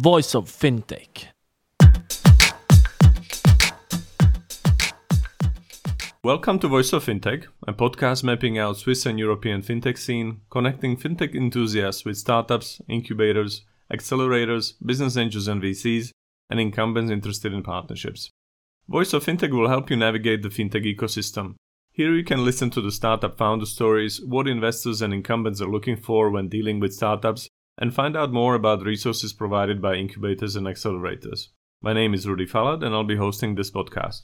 Voice of FinTech. Welcome to Voice of FinTech, a podcast mapping out Swiss and European fintech scene, connecting fintech enthusiasts with startups, incubators, accelerators, business angels and VCs, and incumbents interested in partnerships. Voice of FinTech will help you navigate the fintech ecosystem. Here you can listen to the startup founder stories, what investors and incumbents are looking for when dealing with startups, and find out more about resources provided by incubators and accelerators. My name is Rudy Falat, and I'll be hosting this podcast.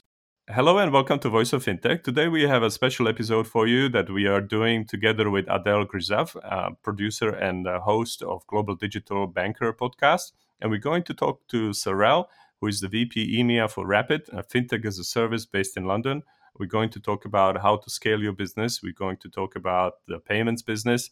Hello and welcome to Voice of FinTech. Today we have a special episode for you that we are doing together with Adele Grisav, uh, producer and host of Global Digital Banker podcast. And we're going to talk to Sarel, who is the VP EMEA for Rapyd, a fintech as a service based in London. We're going to talk about how to scale your business. We're going to talk about the payments business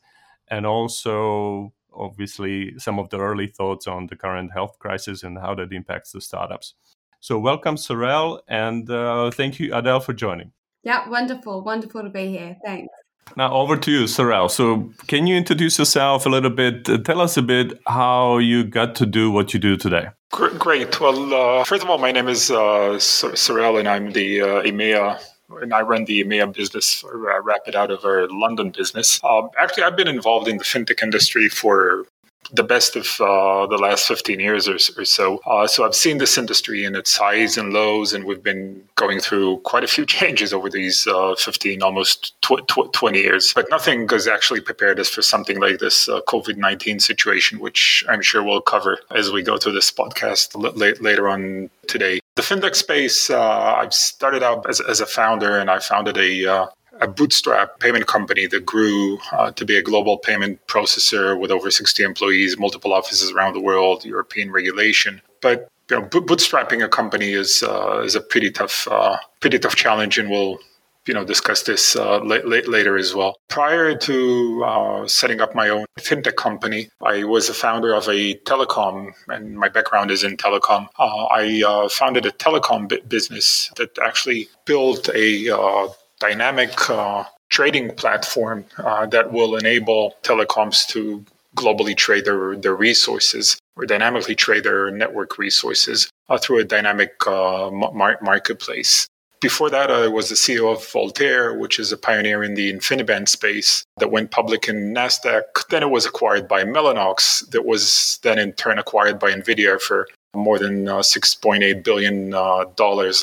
and also obviously some of the early thoughts on the current health crisis and how that impacts the startups. So, welcome, Sorel, and uh, thank you, Adele, for joining. Yeah, wonderful. Wonderful to be here. Thanks. Now, over to you, Sorel. So, can you introduce yourself a little bit? Uh, tell us a bit how you got to do what you do today. Great. Well, uh, first of all, my name is uh, Sorel, and I'm the uh, EMEA and I run the EMEA business for uh, Rapyd out of our London business. Um, actually, I've been involved in the fintech industry for the best of uh, the last 15 years or, or so. Uh, so I've seen this industry in its highs and lows, and we've been going through quite a few changes over these uh, 15, almost tw- tw- 20 years. But nothing has actually prepared us for something like this uh, COVID 19 situation, which I'm sure we'll cover as we go through this podcast l- later on today. The fintech space, uh, I've started out as, as, a founder and I founded a, uh, a bootstrap payment company that grew uh, to be a global payment processor with over 60 employees, multiple offices around the world, European regulation. But you know, bootstrapping a company is uh, is a pretty tough uh, pretty tough challenge, and we'll you know discuss this uh, la- la- later as well. Prior to uh, setting up my own fintech company, I was a founder of a telecom, and my background is in telecom. Uh, I uh, founded a telecom business that actually built a uh, dynamic uh, trading platform that will enable telecoms to globally trade their, their resources or dynamically trade their network resources uh, through a dynamic uh, mar- marketplace. Before that, I was the CEO of Voltaire, which is a pioneer in the InfiniBand space that went public in NASDAQ. Then it was acquired by Mellanox, that was then in turn acquired by NVIDIA for more than uh, $6.8 billion uh,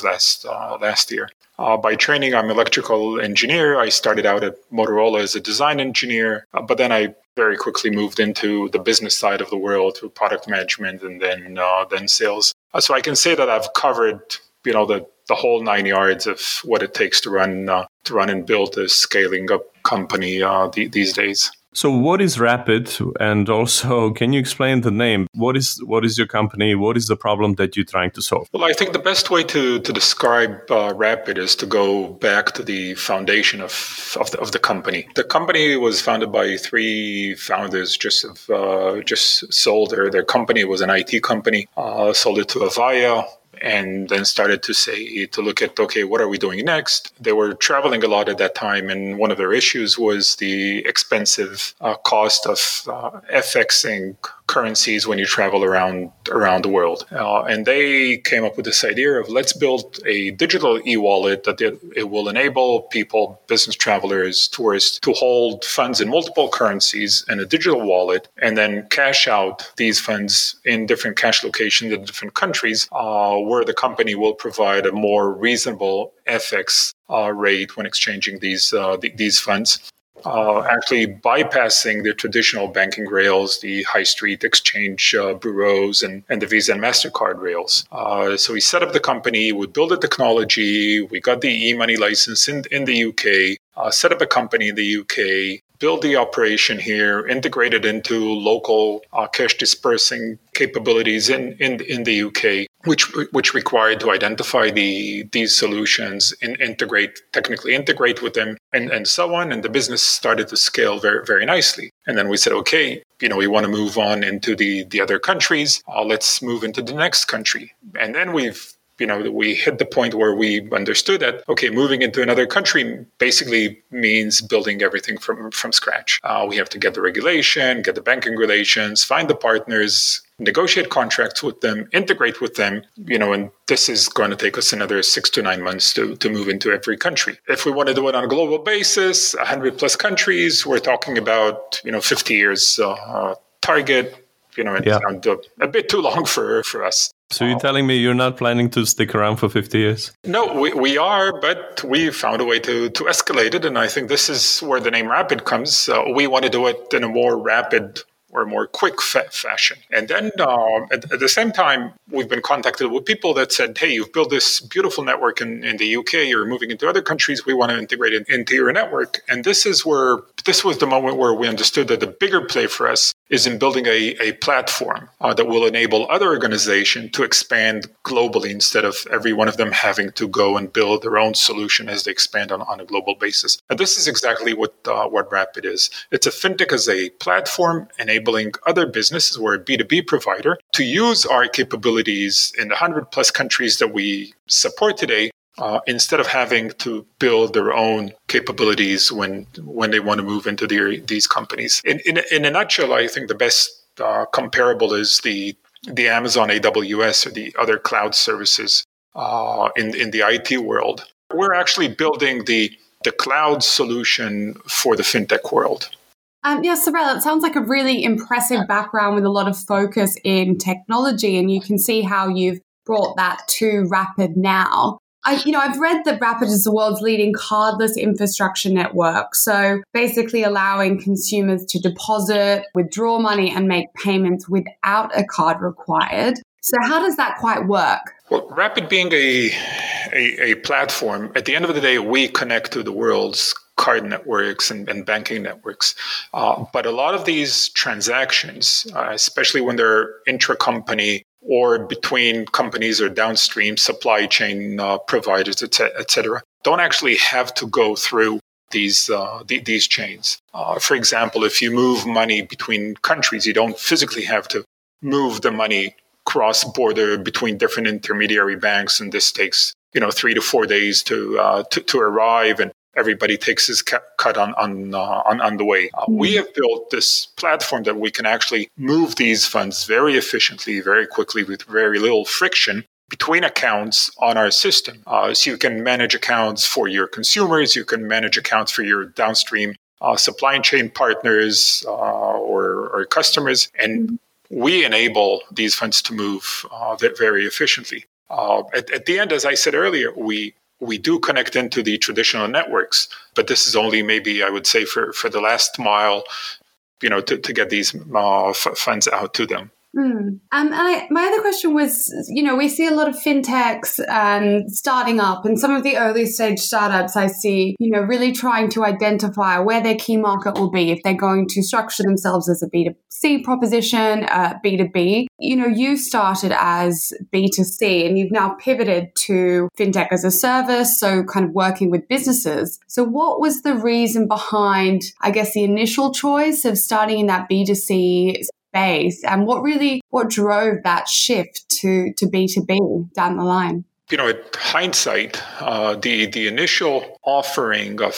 last, uh, last year. Uh, by training, I'm electrical engineer. I started out at Motorola as a design engineer, uh, but then I very quickly moved into the business side of the world through product management and then uh, then sales. so I can say that I've covered you know the the whole nine yards of what it takes to run to run and build a scaling up company these days. So, what is Rapyd and also can you explain the name? What is what is your company? What is the problem that you're trying to solve? Well, I think the best way to to describe uh, Rapyd is to go back to the foundation of of the, of the company. The company was founded by three founders. Just uh, just sold their their company it was an IT company. Uh, sold it to Avaya and then started to say to look at okay what are we doing next? They were traveling a lot at that time and one of their issues was the expensive uh, cost of uh, fxing currencies when you travel around around the world. Uh, and they came up with this idea of let's build a digital e-wallet that it, it, will enable people, business travelers, tourists, to hold funds in multiple currencies in a digital wallet and then cash out these funds in different cash locations in different countries, uh, where the company will provide a more reasonable FX uh, rate when exchanging these uh, th- these funds uh, actually bypassing the traditional banking rails, the high street exchange uh, bureaus, and, and the Visa and MasterCard rails. Uh, so we set up the company, we built the technology, we got the e money license in, in the UK, uh, set up a company in the UK, build the operation here, integrate it into local uh, cash disbursing capabilities in, in, in the UK, which which required to identify the these solutions and integrate technically integrate with them and, and so on. And the business started to scale very very nicely. And then we said, okay, you know, we want to move on into the the other countries. Uh, let's move into the next country. And then we've you know, we hit the point where we understood that, okay, moving into another country basically means building everything from, from scratch. Uh, we have to get the regulation, get the banking relations, find the partners, negotiate contracts with them, integrate with them, you know, and this is going to take us another six to nine months to, to move into every country. If we want to do it on a global basis, 100 plus countries, we're talking about, you know, 50 years uh, target. You know, it's yeah. a, a bit too long for, for us. So you're telling me you're not planning to stick around for 50 years? No, we, we are, but we found a way to, to escalate it. And I think this is where the name Rapyd comes. Uh, we want to do it in a more rapid or more quick fa- fashion. And then uh, at, at, the same time, we've been contacted with people that said, hey, you've built this beautiful network in, in the UK, you're moving into other countries, we want to integrate it into your network. And this is where, this was the moment where we understood that the bigger play for us is in building a, a platform uh, that will enable other organizations to expand globally instead of every one of them having to go and build their own solution as they expand on, on a global basis. And this is exactly what, uh, what Rapyd is. It's a fintech as a platform enabling other businesses, we're a B2B provider, to use our capabilities in the 100 plus countries that we support today uh, instead of having to build their own capabilities when when they want to move into these companies. In, in, in a nutshell, I think the best uh, comparable is the the Amazon AWS or the other cloud services uh, in in the IT world. We're actually building the the cloud solution for the fintech world. Um, yeah, Sorel, it sounds like a really impressive background with a lot of focus in technology, and you can see how you've brought that to Rapyd now. I, you know, I've read that Rapyd is the world's leading cardless infrastructure network. So basically allowing consumers to deposit, withdraw money and make payments without a card required. So how does that quite work? Well, Rapyd being a, a, a platform, at the end of the day, we connect to the world's card networks and, and banking networks. Uh, but a lot of these transactions, uh, especially when they're intra-company or between companies or downstream supply chain uh, providers, et cetera, don't actually have to go through these uh, th- these chains. Uh, for example, if you move money between countries, you don't physically have to move the money cross border between different intermediary banks, and this takes you know three to four days to uh, to, to arrive and everybody takes his cut on on uh, on, on the way. Uh, mm-hmm. We have built this platform that we can actually move these funds very efficiently, very quickly, with very little friction between accounts on our system. Uh, so you can manage accounts for your consumers, you can manage accounts for your downstream uh, supply chain partners uh, or, or, customers, and mm-hmm. we enable these funds to move uh, very efficiently. At, at the end, as I said earlier, we we do connect into the traditional networks, but this is only maybe I would say for, for the last mile, you know, to, to get these uh, f- funds out to them. Mm. Um, and I, my other question was, you know, we see a lot of fintechs um, starting up, and some of the early stage startups I see, you know, really trying to identify where their key market will be if they're going to structure themselves as a B2C proposition, uh, B2B. You know, you started as B2C and you've now pivoted to fintech as a service, so kind of working with businesses. So, what was the reason behind, I guess, the initial choice of starting in that B2C space and what really what drove that shift to to b2b down the line you know at hindsight uh, the the initial offering of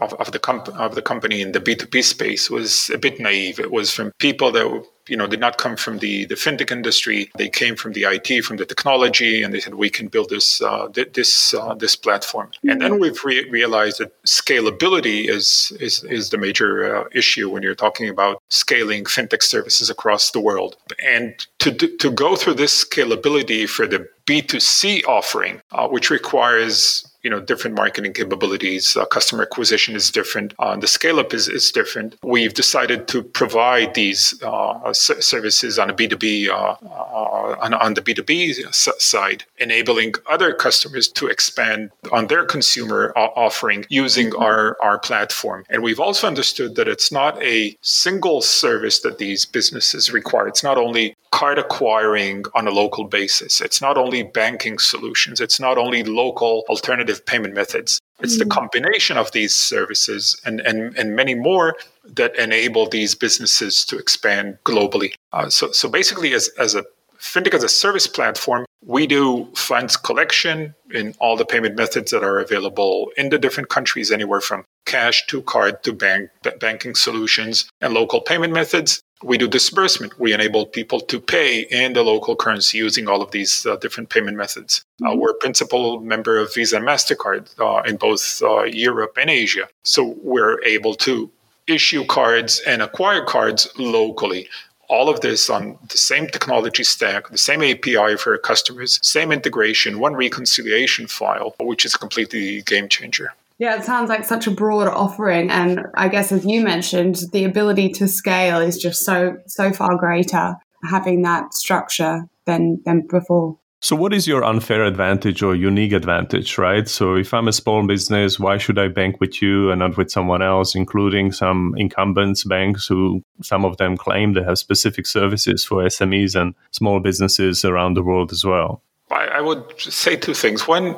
of, of the comp- of the company in the B2B space was a bit naive. It was from people that you know did not come from the the fintech industry. They came from the IT, from the technology, and they said we can build this uh, this uh, this platform. And then mm-hmm. we've re- realized that scalability is is is the major uh, issue when you're talking about scaling fintech services across the world. And to to go through this scalability for the B2C offering, uh, which requires you know different marketing capabilities uh, customer acquisition is different uh, the scale up is, is different. We've decided to provide these uh, services on a b2b uh, uh, on, on, the b2b side enabling other customers to expand on their consumer uh, offering using mm-hmm. our, our platform. And we've also understood that it's not a single service that these businesses require. It's not only card acquiring on a local basis. It's not only banking solutions. It's not only local alternative alternative payment methods. It's the combination of these services and, and, and many more that enable these businesses to expand globally. Uh, so, so basically, as, as a fintech as a service platform, We do funds collection in all the payment methods that are available in the different countries, anywhere from cash to card to bank banking solutions and local payment methods. We do disbursement. We enable people to pay in the local currency using all of these uh, different payment methods. Uh, mm-hmm. We're a principal member of Visa and MasterCard uh, in both uh, Europe and Asia. So we're able to issue cards and acquire cards locally all of this on the same technology stack, the same API for customers, same integration, one reconciliation file, which is completely game changer. Yeah, it sounds like such a broad offering. And I guess, as you mentioned, the ability to scale is just so, so far greater having that structure than, than before. So, what is your unfair advantage or unique advantage, right? So, if I'm a small business, why should I bank with you and not with someone else, including some incumbents banks who some of them claim they have specific services for SMEs and small businesses around the world as well? I, I would say two things. One,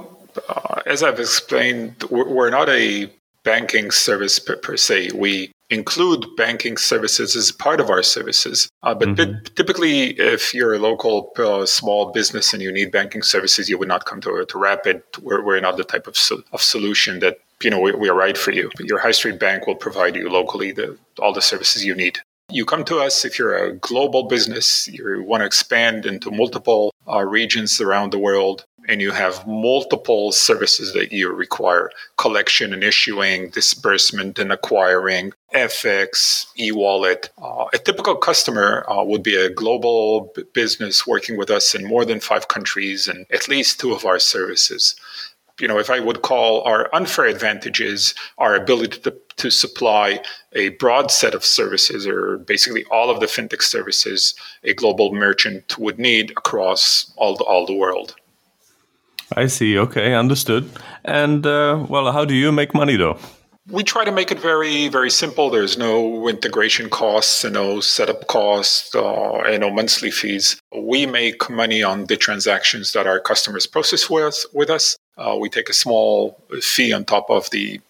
uh, as I've explained, we're, we're not a banking service per, per, se. We include banking services as part of our services. Uh, but mm-hmm. typically, if you're a local uh, small business and you need banking services, you would not come to, to Rapyd. We're, we're not the type of, so, of solution that you know we, we, are right for you. But your high street bank will provide you locally the, all the services you need. You come to us if you're a global business, you want to expand into multiple uh, regions around the world and you have multiple services that you require collection and issuing, disbursement and acquiring, FX, e wallet. Uh, a typical customer uh, would be a global b- business working with us in more than five countries and at least two of our services. You know, if I would call our unfair advantages our ability to, to supply a broad set of services, or basically all of the fintech services a global merchant would need across all the, all the world. I see. Okay, understood. And uh, well, how do you make money though? We try to make it very, very simple. There's no integration costs and no setup costs uh, and no monthly fees. We make money on the transactions that our customers process with, with us. Uh, we take a small fee on top of the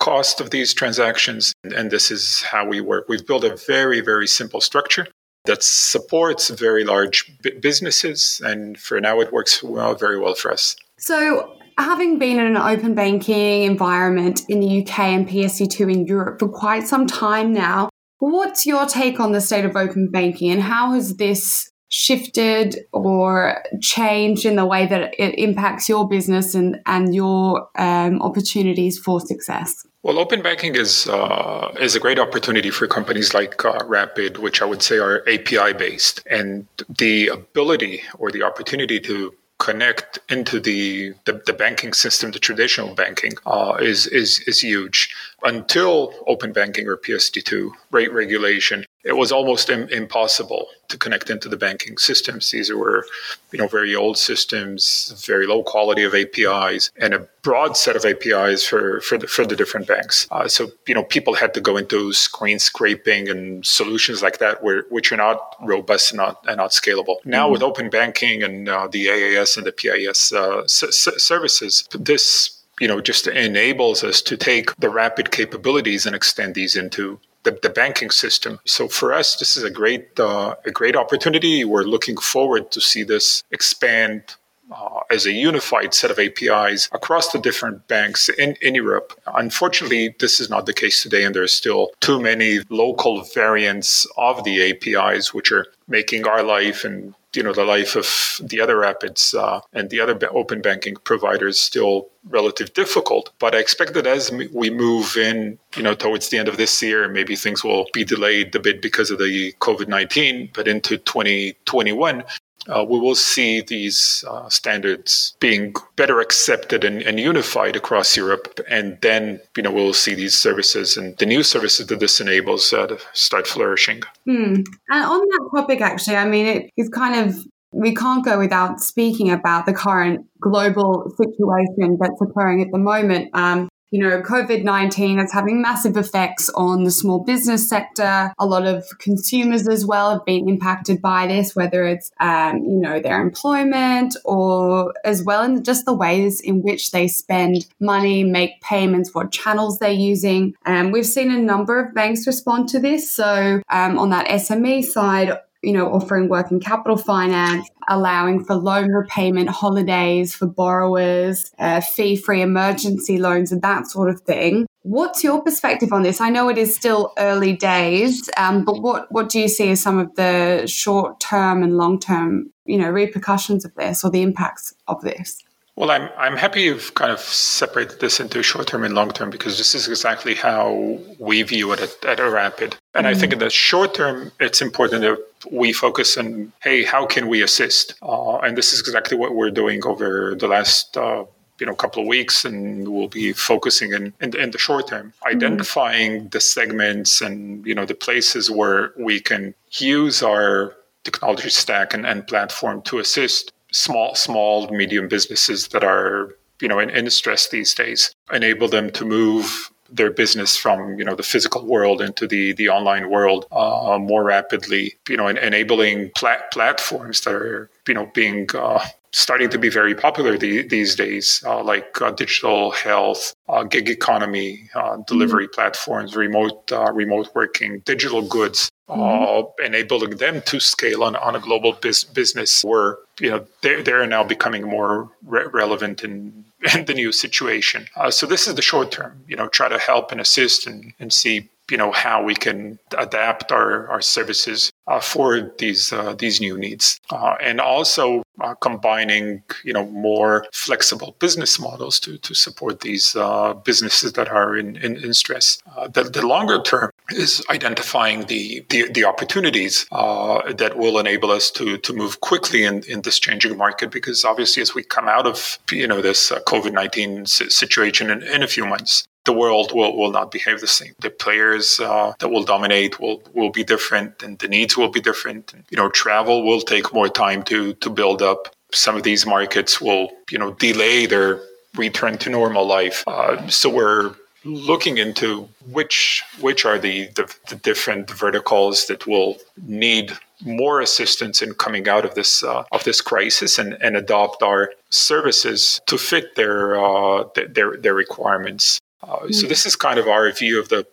cost of these transactions. And this is how we work. We've built a very, very simple structure that supports very large businesses. And for now, it works well, very well for us. So, having been in an open banking environment in the UK and PSD2 in Europe for quite some time now, what's your take on the state of open banking and how has this shifted or changed in the way that it impacts your business and, and your um, opportunities for success? Well, open banking is uh, is a great opportunity for companies like uh, Rapyd, which I would say are API based, and the ability or the opportunity to connect into the, the, the, banking system, the traditional banking, uh, is, is, is huge. Until open banking or PSD2 rate regulation, it was almost Im- impossible to connect into the banking systems. These were, you know, very old systems, very low quality of APIs, and a broad set of APIs for for the, for the different banks. Uh, so, you know, people had to go into screen scraping and solutions like that, where which are not robust and not and not scalable. Now, mm-hmm. with open banking and uh, the AAS and the PIS uh, s- services, this you know just enables us to take the Rapyd capabilities and extend these into the, the banking system. So for us, this is a great uh, a great opportunity. We're looking forward to see this expand uh, as a unified set of APIs across the different banks in, in Europe. Unfortunately, this is not the case today, and there's still too many local variants of the APIs, which are making our life and you know the life of the other Rapyds uh, and the other open banking providers still relative difficult but i expect that as we move in you know towards the end of this year maybe things will be delayed a bit because of the covid-19 but into 2021 uh, we will see these uh, standards being better accepted and, and, unified across Europe. And then, you know, we'll see these services and the new services that this enables uh, start flourishing. Mm. And on that topic, actually, I mean, it is kind of we can't go without speaking about the current global situation that's occurring at the moment. Um, you know, COVID 19 is having massive effects on the small business sector. A lot of consumers as well have been impacted by this, whether it's, um, you know, their employment or as well in just the ways in which they spend money, make payments, what channels they're using. And um, we've seen a number of banks respond to this. So um, on that SME side, you know, offering working capital finance, allowing for loan repayment holidays for borrowers, uh, fee free emergency loans, and that sort of thing. What's your perspective on this? I know it is still early days, um, but what, what do you see as some of the short term and long term, you know, repercussions of this or the impacts of this? Well, I'm I'm happy you've kind of separated this into short term and long term because this is exactly how we view it at, at Rapyd. And mm-hmm. I think in the short term, it's important that we focus on, hey, how can we assist? Uh, and this is exactly what we're doing over the last. Uh, you know, couple of weeks, and we'll be focusing in, in, in the short term, mm-hmm. identifying the segments and you know the places where we can use our technology stack and, and platform to assist small, small, medium businesses that are you know in, in stress these days, enable them to move their business from you know the physical world into the the online world uh, more rapidly. You know, enabling plat- platforms that are you know being uh, starting to be very popular the, these days, uh, like uh, digital health, uh, gig economy, uh, delivery mm-hmm. platforms, remote remote working, digital goods mm-hmm. uh, enabling them to scale on, on a global biz- business where you know they're, they're now becoming more re- relevant in, in, the new situation uh, so this is the short term you know try to help and assist and, and see you know how we can adapt our, our services uh, for these uh, these new needs, uh, and also uh, combining you know more flexible business models to to support these uh, businesses that are in in, in stress. Uh, the, the longer term is identifying the the, the opportunities that will enable us to to move quickly in, in this changing market because obviously as we come out of you know this COVID nineteen situation in, in a few months, the world will, will not behave the same. The players uh, that will dominate will, will be different and the needs will be different. You know, travel will take more time to, to build up. Some of these markets will, you know, delay their return to normal life. Uh, so we're looking into which which are the, the, the, different verticals that will need more assistance in coming out of this uh, of this crisis and, and adopt our services to fit their uh, their their requirements. Uh, so this is kind of our view of the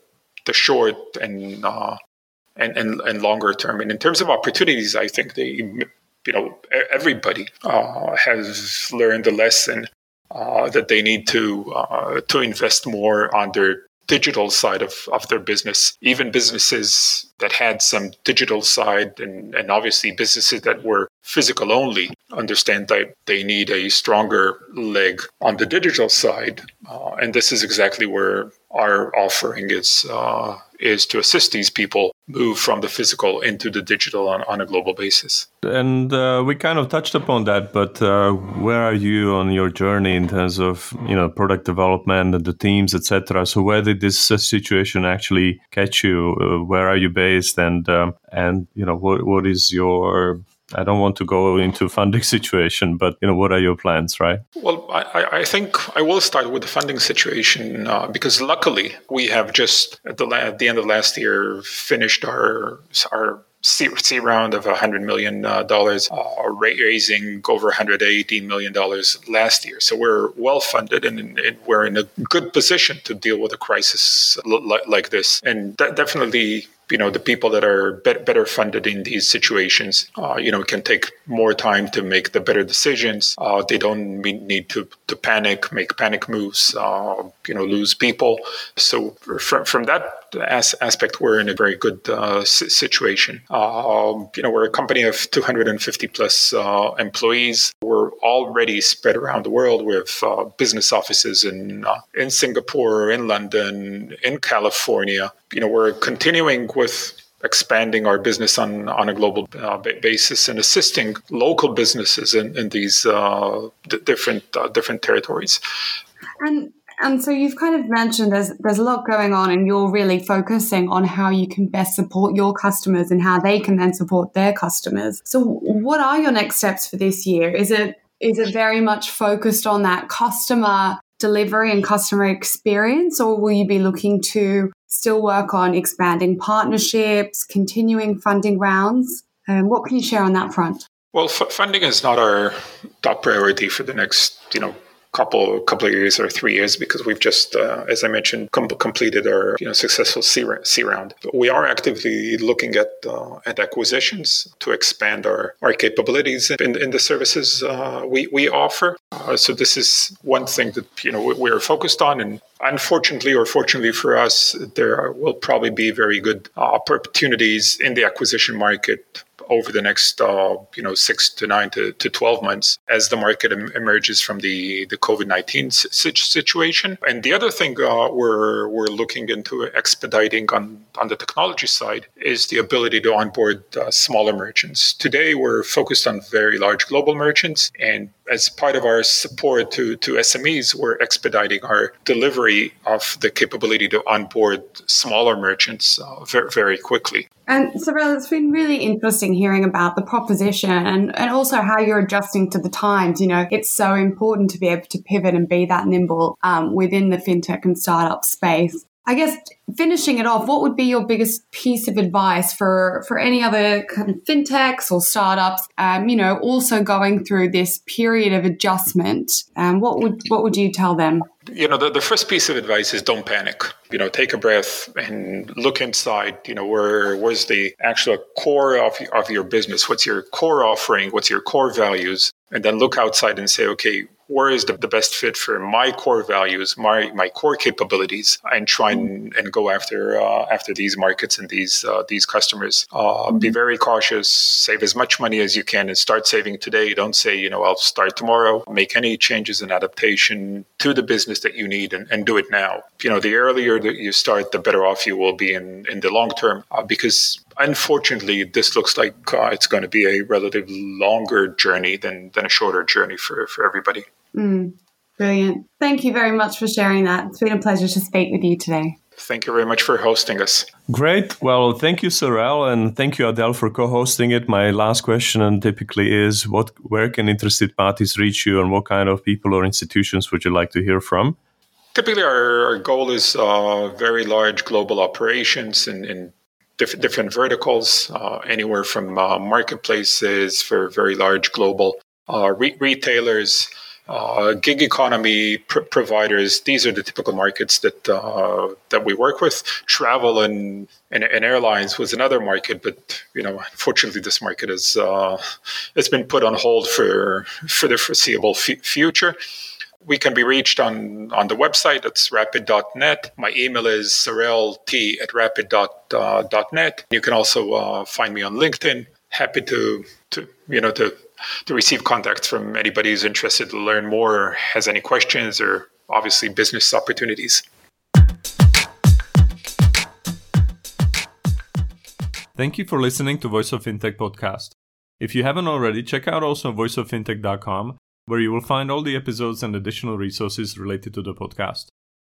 the short and uh, and, and and longer term. And in terms of opportunities, I think they you know everybody uh, has learned the lesson uh, that they need to uh, to invest more on their digital side of, of their business. Even businesses that had some digital side and, and obviously businesses that were physical only understand that they need a stronger leg on the digital side. Uh, and this is exactly where our offering is uh, is to assist these people move from the physical into the digital on, on a global basis. And uh, we kind of touched upon that, but uh, where are you on your journey in terms of you know product development and the teams, etc. So where did this uh, situation actually catch you? Uh, where are you based, and um, and you know what what is your I don't want to go into funding situation, but you know, what are your plans, right? Well, I, I think I will start with the funding situation uh, because luckily we have just at the, at the end of last year finished our our C, C round of $100 million, uh, uh, raising over $118 million last year. So we're well funded and, and, we're in a good position to deal with a crisis like, like this. And that definitely you know the people that are better funded in these situations uh, you know can take more time to make the better decisions. Uh, they don't need to, to panic make panic moves uh, you know lose people. So from, from that as, aspect we're in a very good uh, situation. Um, you know we're a company of 250 plus uh, employees. We're already spread around the world with uh, business offices in in Singapore in London in California. You know we're continuing with expanding our business on, on a global uh, basis and assisting local businesses in, in these uh, d- different uh, different territories. And and so you've kind of mentioned there's there's a lot going on, and you're really focusing on how you can best support your customers and how they can then support their customers. So, what are your next steps for this year? Is it is it very much focused on that customer delivery and customer experience, or will you be looking to still work on expanding partnerships, continuing funding rounds? Um, what can you share on that front? Well, f- funding is not our top priority for the next, you know, couple couple of years or three years because we've just, uh, as I mentioned, com- completed our you know successful C, C round. We are actively looking at uh, at acquisitions to expand our, our capabilities in, in the services uh, we we offer. Uh, so this is one thing that you know we, are focused on, and unfortunately or fortunately for us, there will probably be very good opportunities in the acquisition market over the next uh, you know six to nine to, to 12 months as the market em- emerges from the, the COVID-19 situation. And the other thing uh, we're, we're looking into expediting on, on the technology side is the ability to onboard uh, smaller merchants. Today, we're focused on very large global merchants and as part of our support to, to SMEs, we're expediting our delivery of the capability to onboard smaller merchants uh, very, very quickly. And Sorel, it's been really interesting hearing about the proposition and, and also how you're adjusting to the times. You know, it's so important to be able to pivot and be that nimble um, within the fintech and startup space. I guess finishing it off, what would be your biggest piece of advice for for any other kind of fintechs or startups? Um, you know, also going through this period of adjustment. Um, what would what would you tell them? You know, the, the first piece of advice is don't panic. You know, take a breath and look inside. You know, where where's the actual core of of your business? What's your core offering? What's your core values? And then look outside and say, okay, where is the, the best fit for my core values, my my core capabilities, and try and, and go after uh, after these markets and these uh, these customers. Uh, be mm-hmm. very cautious. Save as much money as you can, and start saving today. Don't say, you know, I'll start tomorrow. Make any changes and adaptation to the business that you need, and, and do it now. You know, the earlier that you start, the better off you will be in in the long term, uh, because unfortunately, this looks like uh, it's going to be a relatively longer journey than, than a shorter journey for, for everybody. Mm, brilliant. Thank you very much for sharing that. It's been a pleasure to speak with you today. Thank you very much for hosting us. Great. Well, thank you, Sorel, and thank you, Adele, for co-hosting it. My last question, and typically, is what where can interested parties reach you, and what kind of people or institutions would you like to hear from? Typically, our, our goal is uh, very large global operations in, in different different verticals, uh, anywhere from uh, marketplaces for very large global uh, re- retailers uh, gig economy pr- providers. These are the typical markets that uh, that we work with. Travel and, and, and airlines was another market, but you know, unfortunately, this market has uh, has been put on hold for for the foreseeable f- future. We can be reached on, on the website. It's rapyd.net. My email is sorelt at rapyd.net. You can also uh, find me on LinkedIn. Happy to, to you know to to receive contacts from anybody who's interested to learn more or has any questions or obviously business opportunities. Thank you for listening to Voice of Fintech podcast. If you haven't already, check out also voiceoffintech.com, where you will find all the episodes and additional resources related to the podcast.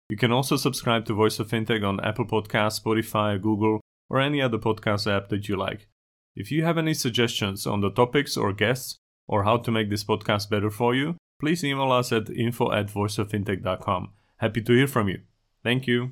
You can also subscribe to Voice of Fintech on Apple Podcasts, Spotify, Google, or any other podcast app that you like. If you have any suggestions on the topics or guests, or how to make this podcast better for you, please email us at info at voiceoffintech.com. Happy to hear from you. Thank you.